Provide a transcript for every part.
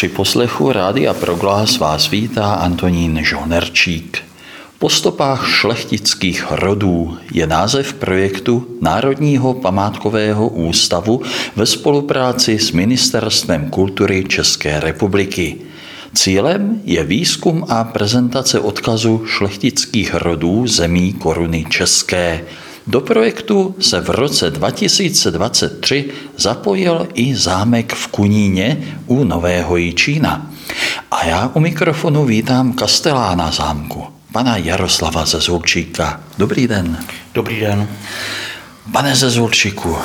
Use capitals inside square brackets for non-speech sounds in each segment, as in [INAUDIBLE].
Při poslechu Rádia Proglas vás vítá Antonín Žonerčík. Po stopách šlechtických rodů je název projektu Národního památkového ústavu ve spolupráci s Ministerstvem kultury České republiky. Cílem je výzkum a prezentace odkazu šlechtických rodů zemí koruny české. Do projektu se v roce 2023 zapojil i zámek v Kuníně u Nového Jičína. A já u mikrofonu vítám kastelána zámku, pana Jaroslava Zezulčíka. Dobrý den. Dobrý den. Pane Zezulčíku,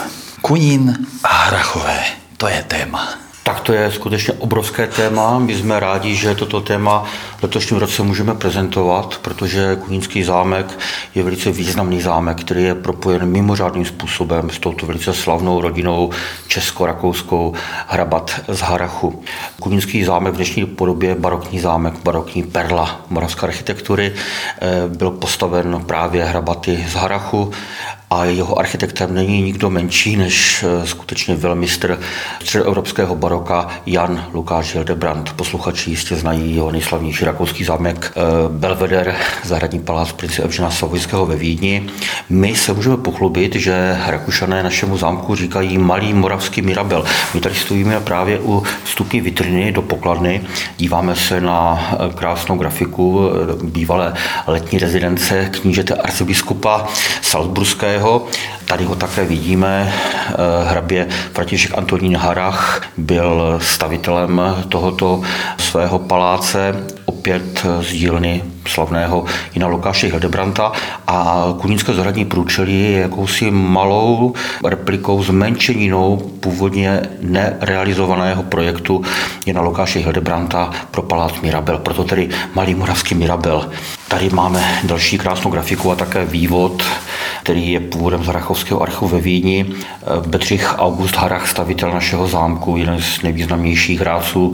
Kunín a Hrachové, to je téma. Tak to je skutečně obrovské téma. My jsme rádi, že toto téma v letošním roce můžeme prezentovat, protože Kunínský zámek je velice významný zámek, který je propojen mimořádným způsobem s touto velice slavnou rodinou česko-rakouskou Hrabat z Harachu. Kunínský zámek v dnešní podobě barokní zámek, barokní perla moravské architektury, eh, byl postaven právě Hrabaty z Harachu a jeho architektem není nikdo menší než eh, skutečně velmistr středoevropského baroka Jan Lukáš Hildebrand. Posluchači jistě znají jeho nejslavnější rakouský zámek eh, Belvedere, zahradní palác prince Evžena Savojského ve Vídni. My se můžeme pochlubit, že Rakušané našemu zámku říkají malý moravský Mirabel. My tady stojíme právě u vstupní vitriny do pokladny, díváme se na eh, krásnou grafiku bývalé letní rezidence knížete arcibiskupa Salzburského Komenského. Tady ho také vidíme. Eh, hrabě František Antonín Harach byl stavitelem tohoto svého paláce, opět z dílny slavného Jina Lukáše Hildebranta a Kunínské zahradní průčelí je jakousi malou replikou, zmenšeninou původně nerealizovaného projektu Jina Lukáše Hildebranta pro palác Mirabel, proto tedy malý moravský Mirabel. Tady máme další krásnou grafiku a také vývod, který je původem z Harachovského archivu ve Vídni. Bedřich August Harach, stavitel našeho zámku, jeden z nejvýznamnějších hráců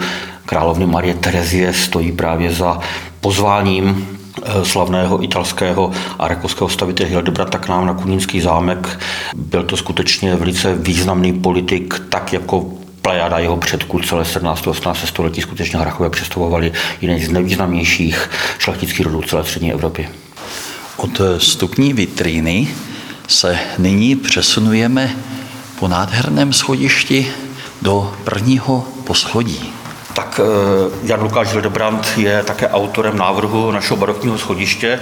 královny Marie Terezie, stojí právě za pozváním eh, slavného italského a rakouského stavitele Hildebranda k nám na Kunínský zámek. Byl to skutečně velice významný politik, tak jako plejada jeho předků celé 17. a 18. století skutečně Hrachové představovali jeden z nejvýznamnějších šlechtických rodů celé střední Evropy. Od stupní vitríny se nyní přesunujeme po nádherném schodišti do prvního poschodí. Tak eh, Jan Lukáš Hildebrand je také autorem návrhu našeho barokního schodiště.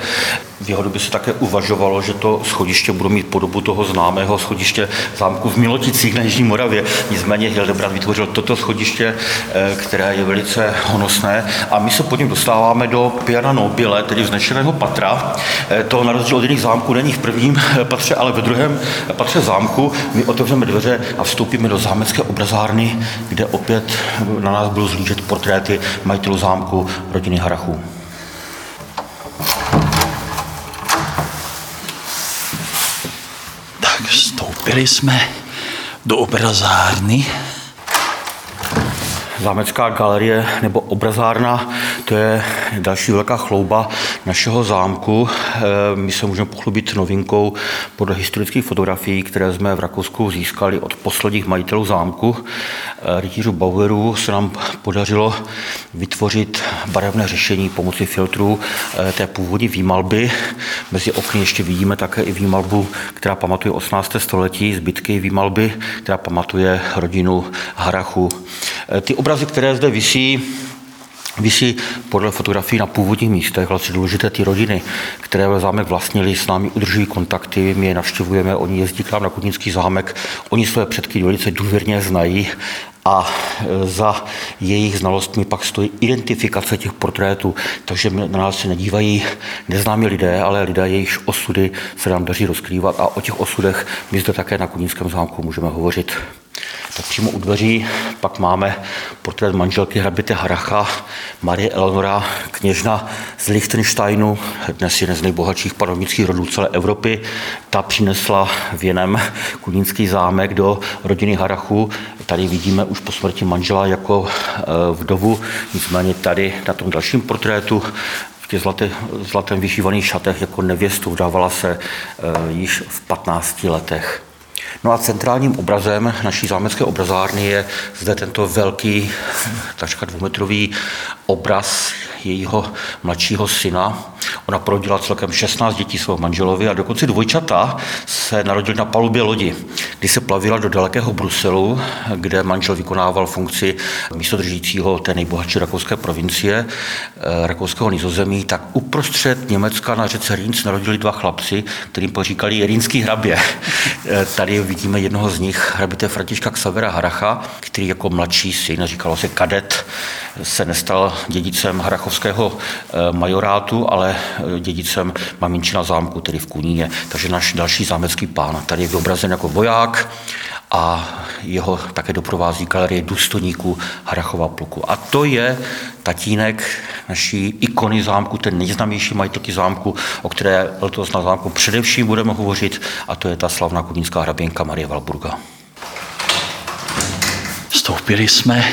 V jeho době se také uvažovalo, že to schodiště bude mít podobu toho známého schodiště zámku v Miloticích na Jižní Moravě. Nicméně Hildebrand vytvořil toto schodiště, eh, které je velice honosné a my se pod ním dostáváme do Piana Nobile, tedy vznešeného patra. Eh, to na rozdíl od jiných zámků není v prvním patře, ale ve druhém patře zámku. My otevřeme dveře a vstoupíme do zámecké obrazárny, kde opět na nás budou zlížet portréty majitelů zámku rodiny Harachů. Vstoupili jsme do obrazárny. Zámecká galerie nebo obrazárna, to je další velká chlouba našeho zámku. Eh, my se můžeme pochlubit novinkou podle historických fotografií, které jsme v Rakousku získali od posledních majitelů zámku. Eh, rytířů Baueru se nám podařilo vytvořit barevné řešení pomocí filtrů eh, té původní výmalby. Mezi okny ještě vidíme také i výmalbu, která pamatuje 18. století, zbytky výmalby, která pamatuje rodinu Harachu. Ty obrazy, které zde visí, Vysí podle fotografií na původních místech, vlastně důležité ty rodiny, které zámek vlastnili, s námi udržují kontakty, my je navštěvujeme, oni jezdí k nám na Kudnický zámek, oni své předky velice důvěrně znají a e, za jejich znalostmi pak stojí identifikace těch portrétů, takže na nás se nedívají neznámí lidé, ale lidé, jejichž osudy se nám daří rozkrývat. A o těch osudech my zde také na Kudnickém zámku můžeme hovořit tak přímo u dveří pak máme portrét manželky hraběte Haracha, Marie Eleonora, kněžna z Liechtensteinu, dnes jeden z nejbohatších panovnických rodů celé Evropy. Ta přinesla věnem Kunínský zámek do rodiny Harachu. Tady vidíme už po smrti manžela jako eh, vdovu, nicméně tady na tom dalším portrétu v těch zlaté, zlatém vyšívaných šatech jako nevěstu dávala se eh, již v 15 letech. No a centrálním obrazem naší zámecké obrazárny je zde tento velký, takřka dvoumetrový obraz jejího mladšího syna. Ona porodila celkem 16 dětí svého manželovi a dokonce dvojčata se narodili na palubě lodi, kdy se plavila do dalekého Bruselu, kde manžel vykonával funkci místodržícího té nejbohatší rakouské provincie, eh, rakouského nizozemí, tak uprostřed Německa na řece Rýn se narodili dva chlapci, kterým poříkali rýnský hrabě. Eh, tady vidíme jednoho z nich, hrabité Františka Xavera Haracha, který jako mladší syn, říkalo se kadet, se nestal dědicem Harachovského eh, majorátu, ale eh, dědicem Maminčina zámku, tedy v Kuníně. Takže náš další zámecký pán tady je vyobrazen jako voják a jeho také doprovází galerie důstojníků Harachova pluku. A to je tatínek naší ikony zámku, ten nejznámější majitelky zámku, o které letos na zámku především budeme hovořit, a to je ta slavná kunínská hraběnka Marie Valburga. Vstoupili jsme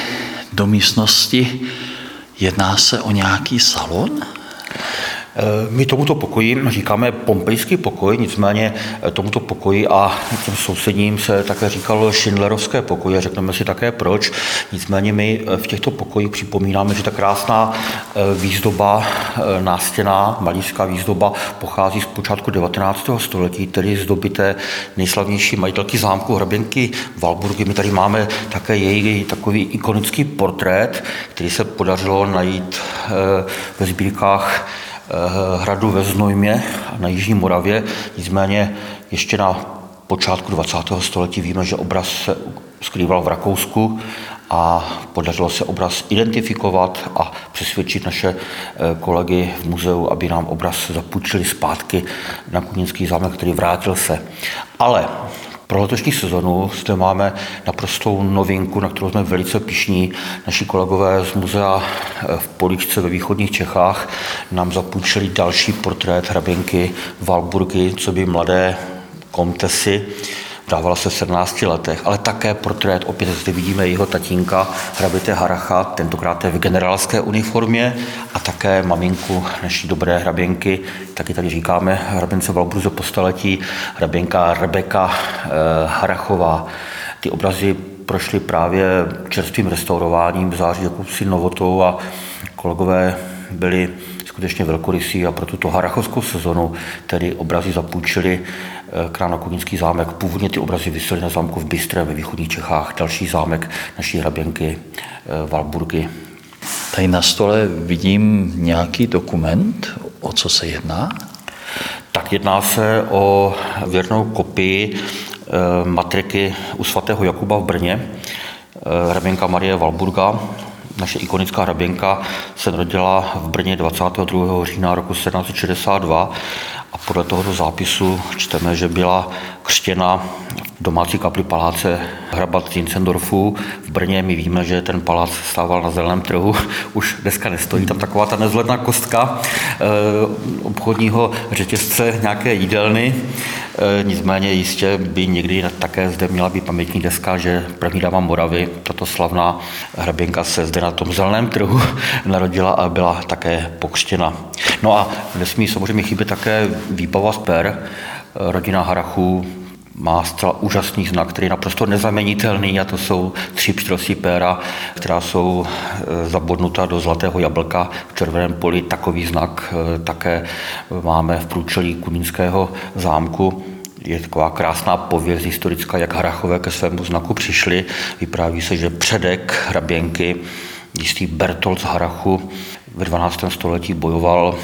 do místnosti. Jedná se o nějaký salon? Eh, my tomuto pokoji říkáme pompejský pokoj, nicméně eh, tomuto pokoji a těm sousedním se také říkalo Schindlerovské pokoje, řekneme si také proč. Nicméně my eh, v těchto pokojích připomínáme, že ta krásná výzdoba, nástěná malířská výzdoba pochází z počátku 19. století, tedy z doby té nejslavnější majitelky zámku hraběnky Valburgy. My tady máme také její takový ikonický portrét, který se podařilo najít ve sbírkách hradu ve Znojmě na Jižní Moravě. Nicméně ještě na počátku 20. století víme, že obraz se skrýval v Rakousku a podařilo se obraz identifikovat a přesvědčit naše eh, kolegy v muzeu, aby nám obraz zapůjčili zpátky na Kunínský zámek, který vrátil se. Ale pro letošní sezonu zde máme naprostou novinku, na kterou jsme velice pišní. Naši kolegové z muzea eh, v Poličce ve východních Čechách nám zapůjčili další portrét hraběnky Valburgy, co by mladé komtesy dávala se v 17 letech, ale také portrét, opět zde vidíme jeho tatínka, hrabité Haracha, tentokrát v generálské uniformě a také maminku naší dobré hraběnky, taky tady říkáme hraběnce Valbruze po staletí, hraběnka Rebeka eh, Harachová. Ty obrazy prošly právě čerstvým restaurováním v září jakousi novotou a kolegové byli skutečně velkorysí a pro tuto harachovskou sezonu tedy obrazy zapůjčili král na Kunínský zámek. Původně ty obrazy vysely na zámku v Bystre ve východních Čechách, další zámek naší hraběnky eh, Valburgy. Tady na stole vidím nějaký dokument, o co se jedná? Tak jedná se o věrnou kopii eh, matriky u svatého Jakuba v Brně, hraběnka Marie Valburga, naše ikonická hraběnka se narodila v Brně 22. října roku 1762 a podle tohoto zápisu čteme, že byla křtěna domácí kapli paláce hrabat Zinzendorfu v Brně. My víme, že ten palác stával na zeleném trhu, [LAUGHS] už dneska nestojí tam taková ta nezledná kostka eh, obchodního řetězce, nějaké jídelny. Eh, nicméně jistě by někdy také zde měla být pamětní deska, že první dáma Moravy, tato slavná hraběnka se zde na tom zeleném trhu [LAUGHS] narodila a byla také pokřtěna. No a nesmí samozřejmě chybět také výbava z per, rodina Harachů má zcela úžasný znak, který je naprosto nezamenitelný a to jsou tři pštrosí péra, která jsou e, zabodnuta do zlatého jablka v červeném poli. Takový znak e, také máme v průčelí Kunínského zámku. Je taková krásná pověst historická, jak Harachové ke svému znaku přišli. Vypráví se, že předek hraběnky, jistý Bertolt z Harachu, ve 12. století bojoval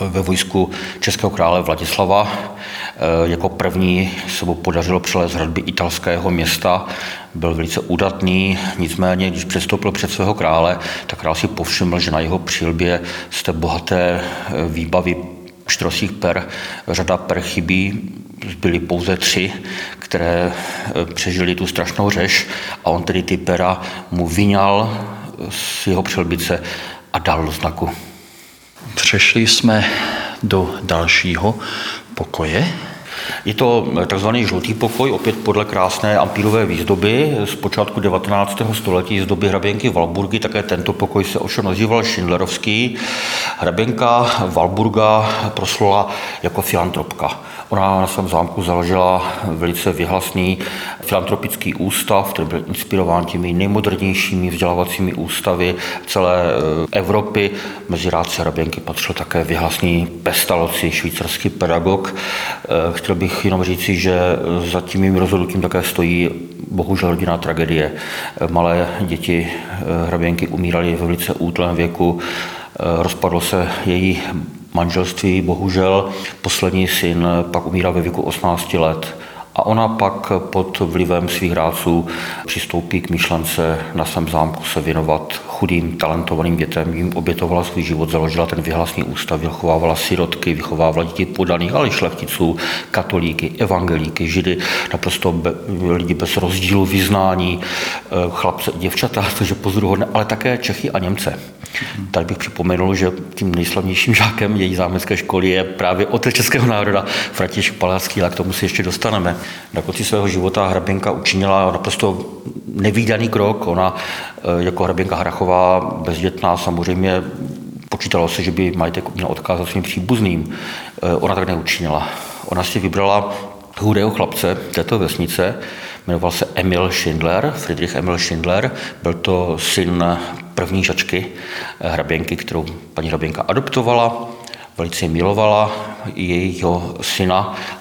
ve vojsku českého krále Vladislava. Eh, jako první se mu podařilo přelézt hradby italského města. Byl velice udatný, nicméně, když přestoupil před svého krále, tak král si povšiml, že na jeho přilbě z té bohaté eh, výbavy štrosích per, řada per chybí, byly pouze tři, které eh, přežili tu strašnou řeš a on tedy ty pera mu vyňal z jeho přilbice a dal do znaku. Přešli jsme do dalšího pokoje. Je to takzvaný žlutý pokoj, opět podle krásné ampírové výzdoby z počátku 19. století z doby hraběnky Valburgy. Také tento pokoj se ovšem nazýval Schindlerovský. Hraběnka Valburga proslula jako filantropka. Ona na svém zámku založila velice vyhlasný filantropický ústav, který byl inspirován těmi nejmodernějšími vzdělávacími ústavy celé eh, Evropy. Mezi rádce hraběnky patřil také vyhlasný Pestaloci, švýcarský pedagog. Eh, chtěl bych jenom říci, že za tím mým rozhodnutím také stojí bohužel rodinná tragédie. Eh, malé děti hraběnky umíraly ve velice útlém věku, rozpadlo se její manželství. Bohužel poslední syn pak umírá ve věku 18 let. A ona pak pod vlivem svých rádců přistoupí k myšlence na svém zámku se věnovat chudým, talentovaným dětem. Jim obětovala svůj život, založila ten vyhlasný ústav, vychovávala sirotky, vychovávala děti podaných, ale i šlechticů, katolíky, evangelíky, židy, naprosto be, lidi bez rozdílu vyznání, eh, chlapce, děvčata, [LAUGHS] což je pozoruhodné, ale také Čechy a Němce. Tady bych připomenul, že tím nejslavnějším žákem její zámecké školy je právě otec českého národa František Palacký, a k tomu si ještě dostaneme. Na konci svého života hraběnka učinila naprosto nevýdaný krok. Ona jako hraběnka Hrachová bezdětná samozřejmě počítalo se, že by majetek měl odkázat svým příbuzným. Eh, ona tak neučinila. Ona si vybrala hudého chlapce této vesnice, jmenoval se Emil Schindler, Friedrich Emil Schindler, byl to syn první žačky eh, hraběnky, kterou paní hraběnka adoptovala, velice milovala jejího syna Eh,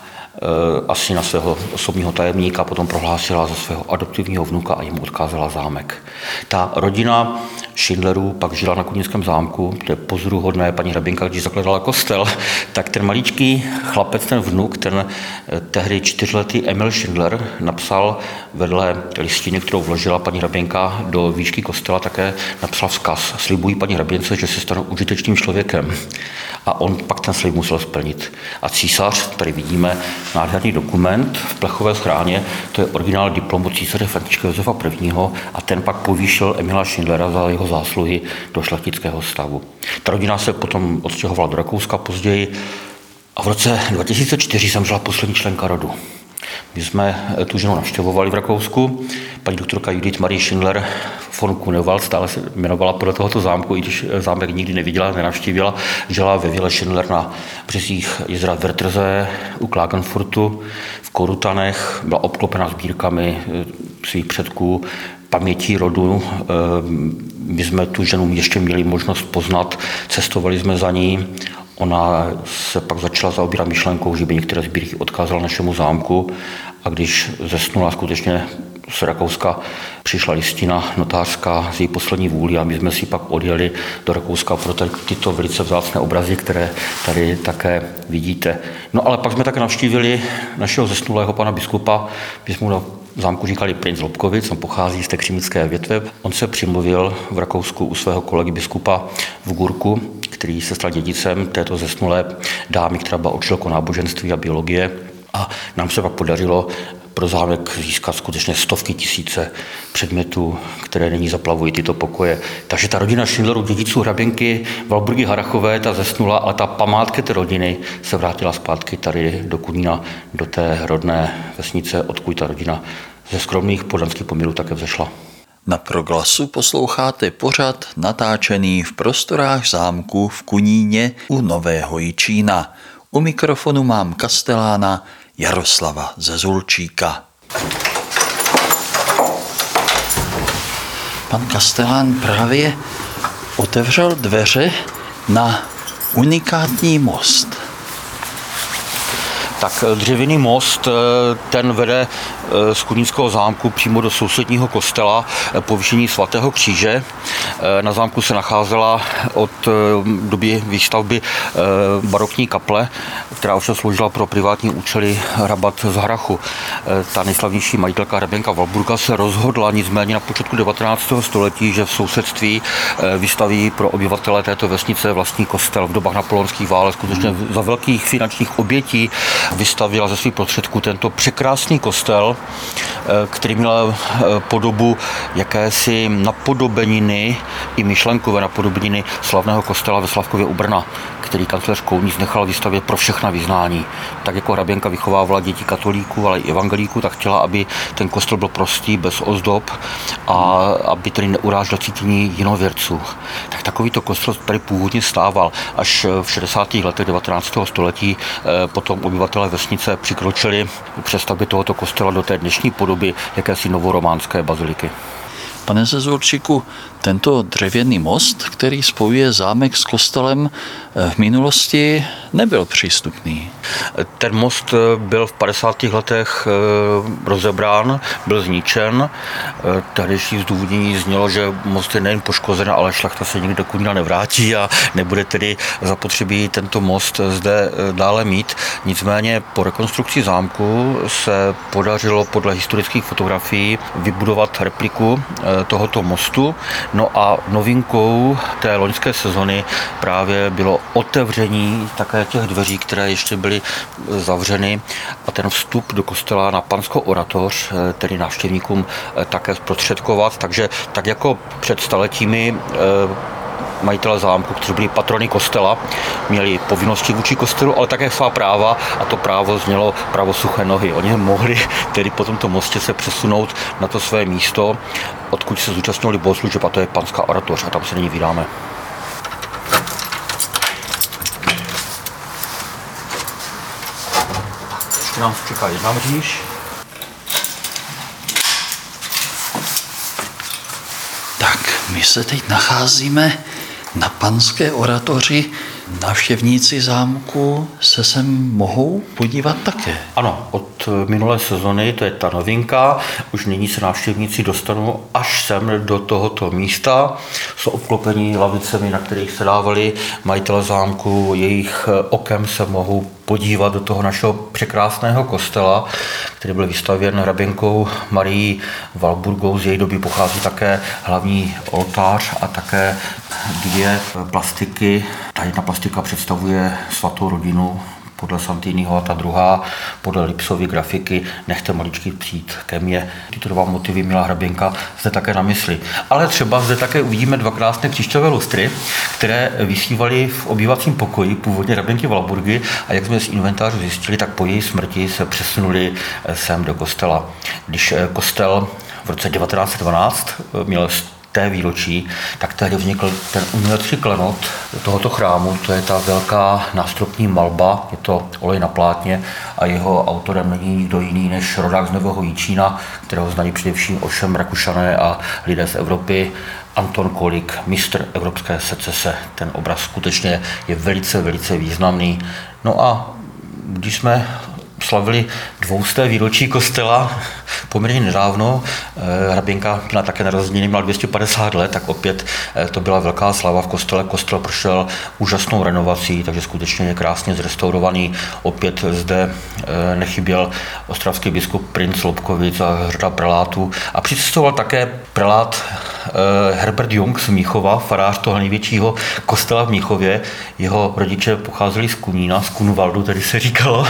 asi na svého osobního tajemníka, potom prohlásila za svého adoptivního vnuka a jim odkázala zámek. Ta rodina Schindlerů pak žila na Kunickém zámku, to je pozoruhodné, paní Hrabinka, když zakladala kostel, [LAUGHS] tak ten maličký chlapec, ten vnuk, ten eh, tehdy čtyřletý Emil Schindler napsal vedle listiny, kterou vložila paní Hrabinka do výšky kostela, také napsal vzkaz. Slibují paní Hrabince, že se stanou užitečným člověkem. A on pak ten slib musel splnit. A císař, tady vidíme nádherný dokument v plechové schráně, to je originál diplomu císaře Františka Josefa I. a ten pak povýšil Emila Schindlera za jeho zásluhy do šlechtického stavu. Ta rodina se potom odstěhovala do Rakouska později a v roce 2004 jsem žila poslední členka rodu. My jsme tu ženu navštěvovali v Rakousku. Paní doktorka Judith Marie Schindler von Kunewald stále se jmenovala podle tohoto zámku, i když zámek nikdy neviděla, nenavštívila. Žila ve Vile Schindler na březích jezera Vertrze u Klagenfurtu v Korutanech. Byla obklopena sbírkami eh, svých předků, pamětí rodu. Eh, my jsme tu ženu ještě měli možnost poznat, cestovali jsme za ní Ona se pak začala zaobírat myšlenkou, že by některé sbírky odkázala našemu zámku a když zesnula skutečně z Rakouska přišla listina notářská z její poslední vůli a my jsme si pak odjeli do Rakouska pro tyto velice vzácné obrazy, které tady také vidíte. No ale pak jsme také navštívili našeho zesnulého pana biskupa, my jsme mu zámku říkali princ Lobkovic, on pochází z té křimické větve. On se přimluvil v Rakousku u svého kolegy biskupa v Gurku, který se stal dědicem této zesnulé dámy, která byla učitelkou náboženství a biologie. A nám se pak podařilo pro zámek získat skutečně stovky tisíce předmětů, které nyní zaplavují tyto pokoje. Takže ta rodina Schindlerů, dědiců hraběnky Valburgy Harachové, ta zesnula, ale ta památka té rodiny se vrátila zpátky tady do Kunína, do té rodné vesnice, odkud ta rodina ze skromných podanských poměrů také vzešla. Na proglasu posloucháte pořad natáčený v prostorách zámku v Kuníně u Nového Jičína. U mikrofonu mám kastelána Jaroslava Zezulčíka. Pan Kastelán právě otevřel dveře na unikátní most. Tak eh, dřevěný most, eh, ten vede eh, z Kuninského zámku přímo do sousedního kostela povyšení svatého kříže. Na zámku se nacházela od doby výstavby barokní kaple, která ovšem sloužila pro privátní účely rabat z Hrachu. Ta nejslavnější majitelka Hrabenka Valburga se rozhodla nicméně na počátku 19. století, že v sousedství vystaví pro obyvatele této vesnice vlastní kostel v dobách napoleonských válek, skutečně za velkých finančních obětí vystavila ze svých prostředků tento překrásný kostel, eh, který měl eh, podobu jakési napodobeniny i myšlenkové napodobeniny slavného kostela ve Slavkově u Brna, který kancléř Kouníc nechal vystavět pro všechna vyznání. Tak jako hraběnka vychovávala děti katolíků, ale i evangelíků, tak chtěla, aby ten kostel byl prostý, bez ozdob a aby tedy neurážel cítění jinověrců. Tak takovýto kostel tady původně stával. Až v 60. letech 19. století eh, potom obyvatelé vesnice přikročili k přestavbě tohoto kostela do té dnešní podoby jakési novorománské baziliky. Pane Zezorčíku, tento dřevěný most, který spojuje zámek s kostelem, eh, v minulosti nebyl přístupný. Ten most eh, byl v 50. letech eh, rozebrán, byl zničen. Tehdejší zdůvodnění znělo, že most je nejen poškozen, ale šlachta se nikdy do Kunína nevrátí a nebude tedy zapotřebí tento most zde dále mít. Nicméně po rekonstrukci zámku se podařilo podle historických fotografií vybudovat repliku tohoto mostu. No a novinkou té loňské sezony právě bylo otevření také těch dveří, které ještě byly zavřeny a ten vstup do kostela na panskou oratoř, tedy návštěvníkům eh, také zprostředkovat. Takže tak jako před staletími eh, majitele zámku, kteří byli patrony kostela, měli povinnosti vůči kostelu, ale také svá práva a to právo znělo právo suché nohy. Oni mohli tedy po tomto mostě se přesunout na to své místo, odkud se zúčastnili bohoslužeb a to je panská oratoř a tam se nyní vydáme. Ještě nám čeká jedna mříž. Tak, my se teď nacházíme na panské oratoři návštěvníci zámku se sem mohou podívat také. Ano, od minulé sezony, to je ta novinka, už nyní se návštěvníci dostanou až sem do tohoto místa. Jsou obklopení lavicemi, na kterých se dávali majitele zámku, jejich okem se mohou podívat do toho našeho překrásného kostela, který byl vystavěn hraběnkou Marii Valburgou. Z její doby pochází také hlavní oltář a také dvě plastiky. Ta jedna plastika představuje svatou rodinu podle Santiniho a ta druhá podle Lipsovy grafiky Nechte maličky přijít ke mně. Tyto dva motivy měla hraběnka zde také na mysli. Ale třeba zde také uvidíme dva krásné příšťové lustry, které vysívaly v obývacím pokoji původně hraběnky Valburgy a jak jsme z inventářu zjistili, tak po její smrti se přesunuli sem do kostela. Když kostel v roce 1912 měl té výročí, tak tehdy vznikl ten umělecký klenot tohoto chrámu, to je ta velká nástropní malba, je to olej na plátně a jeho autorem není nikdo jiný než rodák z Nového Jíčína, kterého znají především ovšem Rakušané a lidé z Evropy, Anton Kolik, mistr evropské secese. Ten obraz skutečně je velice, velice významný. No a když jsme slavili dvousté výročí kostela poměrně nedávno. Eh, hraběnka měla také narozeniny, měla 250 let, tak opět eh, to byla velká slava v kostele. Kostel prošel úžasnou renovací, takže skutečně je krásně zrestaurovaný. Opět zde eh, nechyběl ostravský biskup princ Lobkovic a řada prelátů. A přicestoval také prelát Herbert Jung z Míchova, farář toho největšího kostela v Míchově. Jeho rodiče pocházeli z Kunína, z Kunvaldu, tedy se říkalo.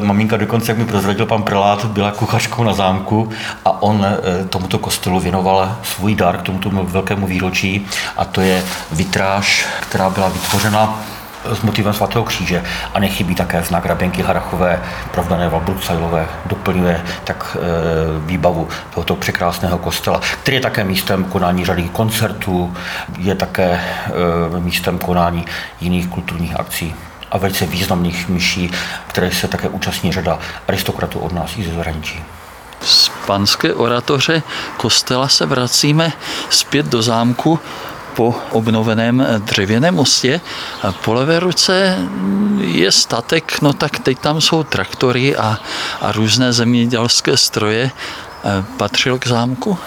Maminka dokonce, jak mi prozradil pan prelát, byla kuchařkou na zámku a on eh, tomuto kostelu věnoval svůj dar k tomuto velkému výročí a to je vitráž, která byla vytvořena s motivem svatého kříže a nechybí také znak raběnky Harachové, pravdané Valbrucajlové, doplňuje tak e, výbavu tohoto překrásného kostela, který je také místem konání řady koncertů, je také e, místem konání jiných kulturních akcí a velice významných myší, které se také účastní řada aristokratů od nás i ze zahraničí. Z panské oratoře kostela se vracíme zpět do zámku po obnoveném dřevěném mostě. Po levé ruce je statek, no tak teď tam jsou traktory a, a různé zemědělské stroje Eh, patřil k zámku?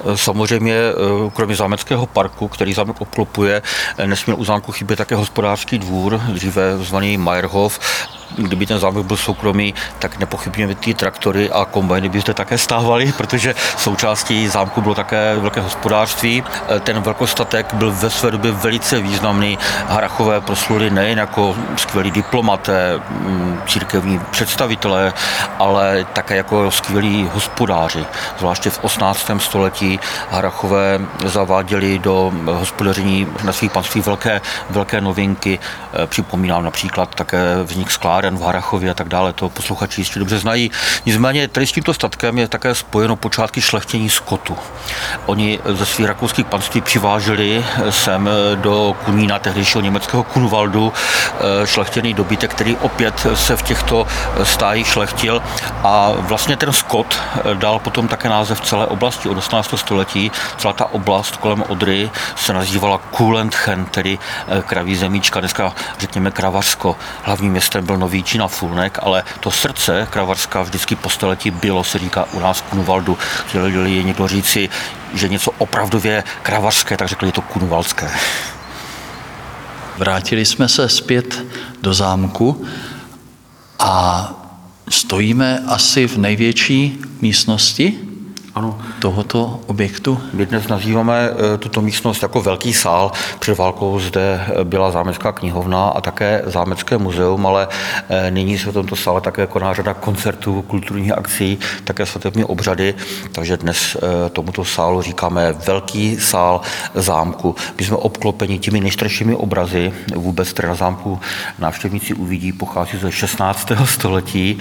Eh, samozřejmě, eh, kromě zámeckého parku, který zámek obklopuje, nesměl u zámku chybět také hospodářský dvůr, dříve zvaný Meyerhof, kdyby ten zámek byl soukromý, tak nepochybně ty traktory a kombajny by zde také stávali, protože součástí zámku bylo také velké hospodářství. Ten velkostatek byl ve své době velice významný. Harachové prosluli nejen jako skvělí diplomaté, mm, církevní představitelé, ale také jako skvělí hospodáři. Zvláště v 18. století Harachové zaváděli do hospodaření na svých panství velké, velké novinky. Připomínám například také vznik skláren v Harachově a tak dále, to posluchači jistě dobře znají. Nicméně tady s tímto statkem je také spojeno počátky šlechtění skotu. Oni ze svých rakouských panství přiváželi sem do Kunína, tehdejšího německého Kunvaldu, šlechtěný dobytek, který opět se v těchto stájích šlechtil a vlastně ten skot dal potom také název celé oblasti od 18. století. Celá ta oblast kolem Odry se nazývala Kulentchen, tedy kraví zemíčka, dneska řekněme Kravařsko. Hlavním městem byl Nový Čína Fulnek, ale to srdce Kravarska vždycky po století bylo, se říká u nás Kunuvaldu. Chtěli někdo říci, že něco opravdově kravařské, tak řekli, je to kunuvalské. Vrátili jsme se zpět do zámku a stojíme asi v největší místnosti ano. tohoto objektu? My dnes nazýváme e, tuto místnost jako velký sál. Před válkou zde byla zámecká knihovna a také zámecké muzeum, ale e, nyní se v tomto sále také koná řada koncertů, kulturních akcí, také svatební obřady, takže dnes e, tomuto sálu říkáme velký sál zámku. My jsme obklopeni těmi nejstaršími obrazy, vůbec které na zámku návštěvníci uvidí, pochází ze 16. století.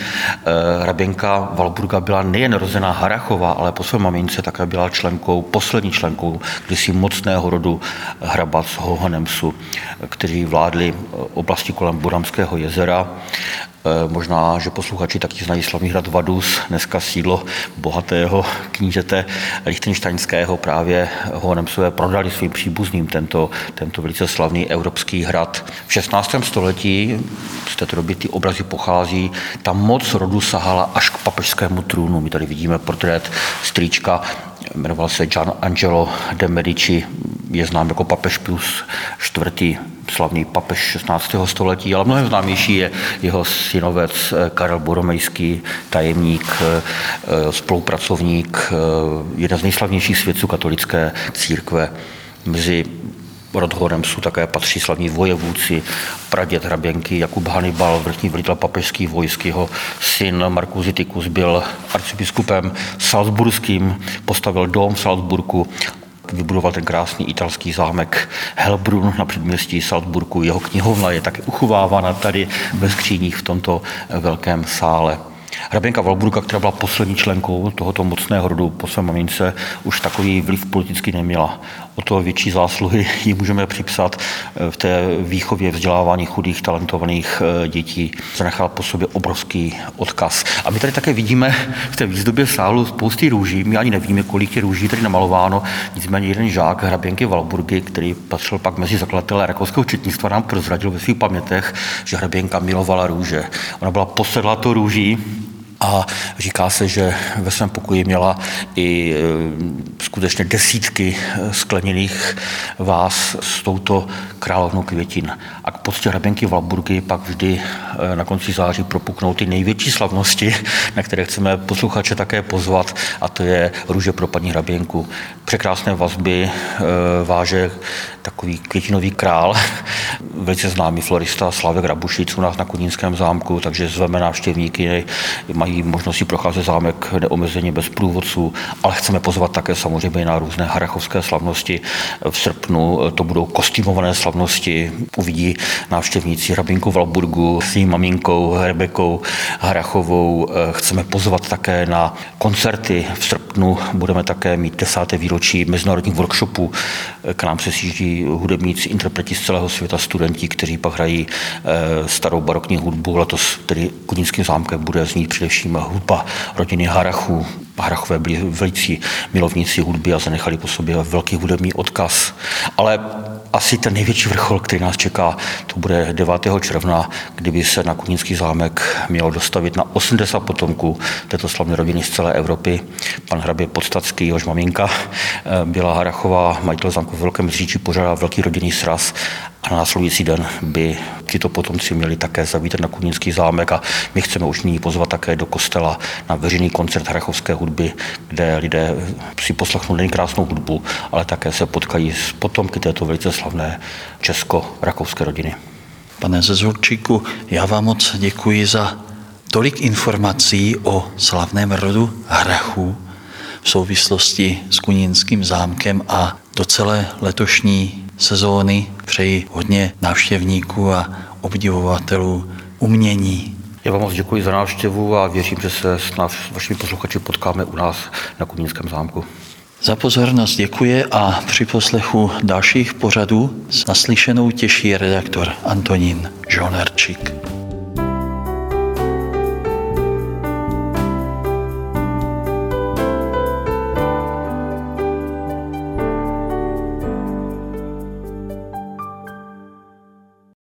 Hraběnka Valburga byla nejen rozená Harachova, ale po své mamince také byla členkou, poslední členkou kdysi mocného rodu hrabat z Hohenemsu, kteří vládli oblasti kolem Buramského jezera. E, možná, že posluchači taky znají slavný hrad Vadus, dneska sídlo bohatého knížete Lichtensteinského právě Hohenemsové prodali svým příbuzným tento, tento velice slavný evropský hrad. V 16. století z této doby ty obrazy pochází, ta moc rodu sahala až k papežskému trůnu. My tady vidíme portrét strýčka, jmenoval se Gian Angelo de Medici, je znám jako papež Pius IV slavný papež 16. století, ale mnohem známější je jeho synovec eh, Karel Boromejský, tajemník, eh, eh, spolupracovník, jeden z nejslavnějších svědců katolické církve. Mezi jsou také patří slavní vojevůdci, praděd hraběnky Jakub Hannibal, vrchní velitel papežských vojsk, jeho syn Markus Zitikus byl arcibiskupem salzburským, postavil dom v Salzburgu vybudoval ten krásný italský zámek Helbrun na předměstí Salzburgu. Jeho knihovna je také uchovávána tady ve skříních v tomto velkém sále. Hraběnka Valburga, která byla poslední členkou tohoto mocného rodu po své mamince, už takový vliv politicky neměla. O to větší zásluhy [LAUGHS] ji můžeme připsat eh, v té výchově vzdělávání chudých, talentovaných eh, dětí. Zanechal po sobě obrovský odkaz. A my tady také vidíme v té výzdobě sálu spousty růží. My ani nevíme, kolik je růží tady namalováno. Nicméně jeden žák hraběnky Valburgy, který patřil pak mezi zakladatele rakouského četnictva, nám prozradil ve svých pamětech, že hraběnka milovala růže. Ona byla posedla to růží, a říká se, že ve svém pokoji měla i e, skutečně desítky e, skleněných vás s touto královnou květin. A k poctě hraběnky Valburgy pak vždy e, na konci září propuknou ty největší slavnosti, na které chceme posluchače také pozvat, a to je růže pro paní hraběnku. Překrásné vazby váže takový květinový král, [LAUGHS] velice známý florista Slavek Rabušic u nás na Kunínském zámku, takže zveme návštěvníky, mají možnosti procházet zámek neomezeně bez průvodců, ale chceme pozvat také samozřejmě na různé harachovské slavnosti. V srpnu to budou kostýmované slavnosti, uvidí návštěvníci Hrabinku Valburgu s její maminkou Rebekou Harachovou. Chceme pozvat také na koncerty. V srpnu budeme také mít desáté výročí mezinárodních workshopů. K nám se sjíždí hudebníci, interpreti z celého světa, studenti, kteří pak hrají eh, starou barokní hudbu. Letos tedy Kudínským zámkem bude znít především hudba rodiny Harachů. Harachové byli velicí milovníci hudby a zanechali po sobě velký hudební odkaz. Ale asi ten největší vrchol, který nás čeká, to bude 9. června, kdyby se na Kunínský zámek mělo dostavit na 80 potomků této slavné rodiny z celé Evropy. Pan hrabě Podstatský, jehož maminka byla Harachová, majitel zámku v Velkém Říči, požádal velký rodinný sraz a na následující den by tyto potomci měli také zavítat na Kunínský zámek a my chceme už nyní pozvat také do kostela na veřejný koncert hrachovské hudby, kde lidé si poslechnou nejen krásnou hudbu, ale také se potkají s potomky této velice slavné česko-rakouské rodiny. Pane Zezurčíku, já vám moc děkuji za tolik informací o slavném rodu Hrachů v souvislosti s Kunínským zámkem a do celé letošní sezóny přeji hodně návštěvníků a obdivovatelů umění. Já vám moc děkuji za návštěvu a věřím, že se s nás, vašimi posluchači potkáme u nás na Kunínském zámku. Za pozornost děkuji a při poslechu dalších pořadů s naslyšenou těší redaktor Antonín Žonerčík.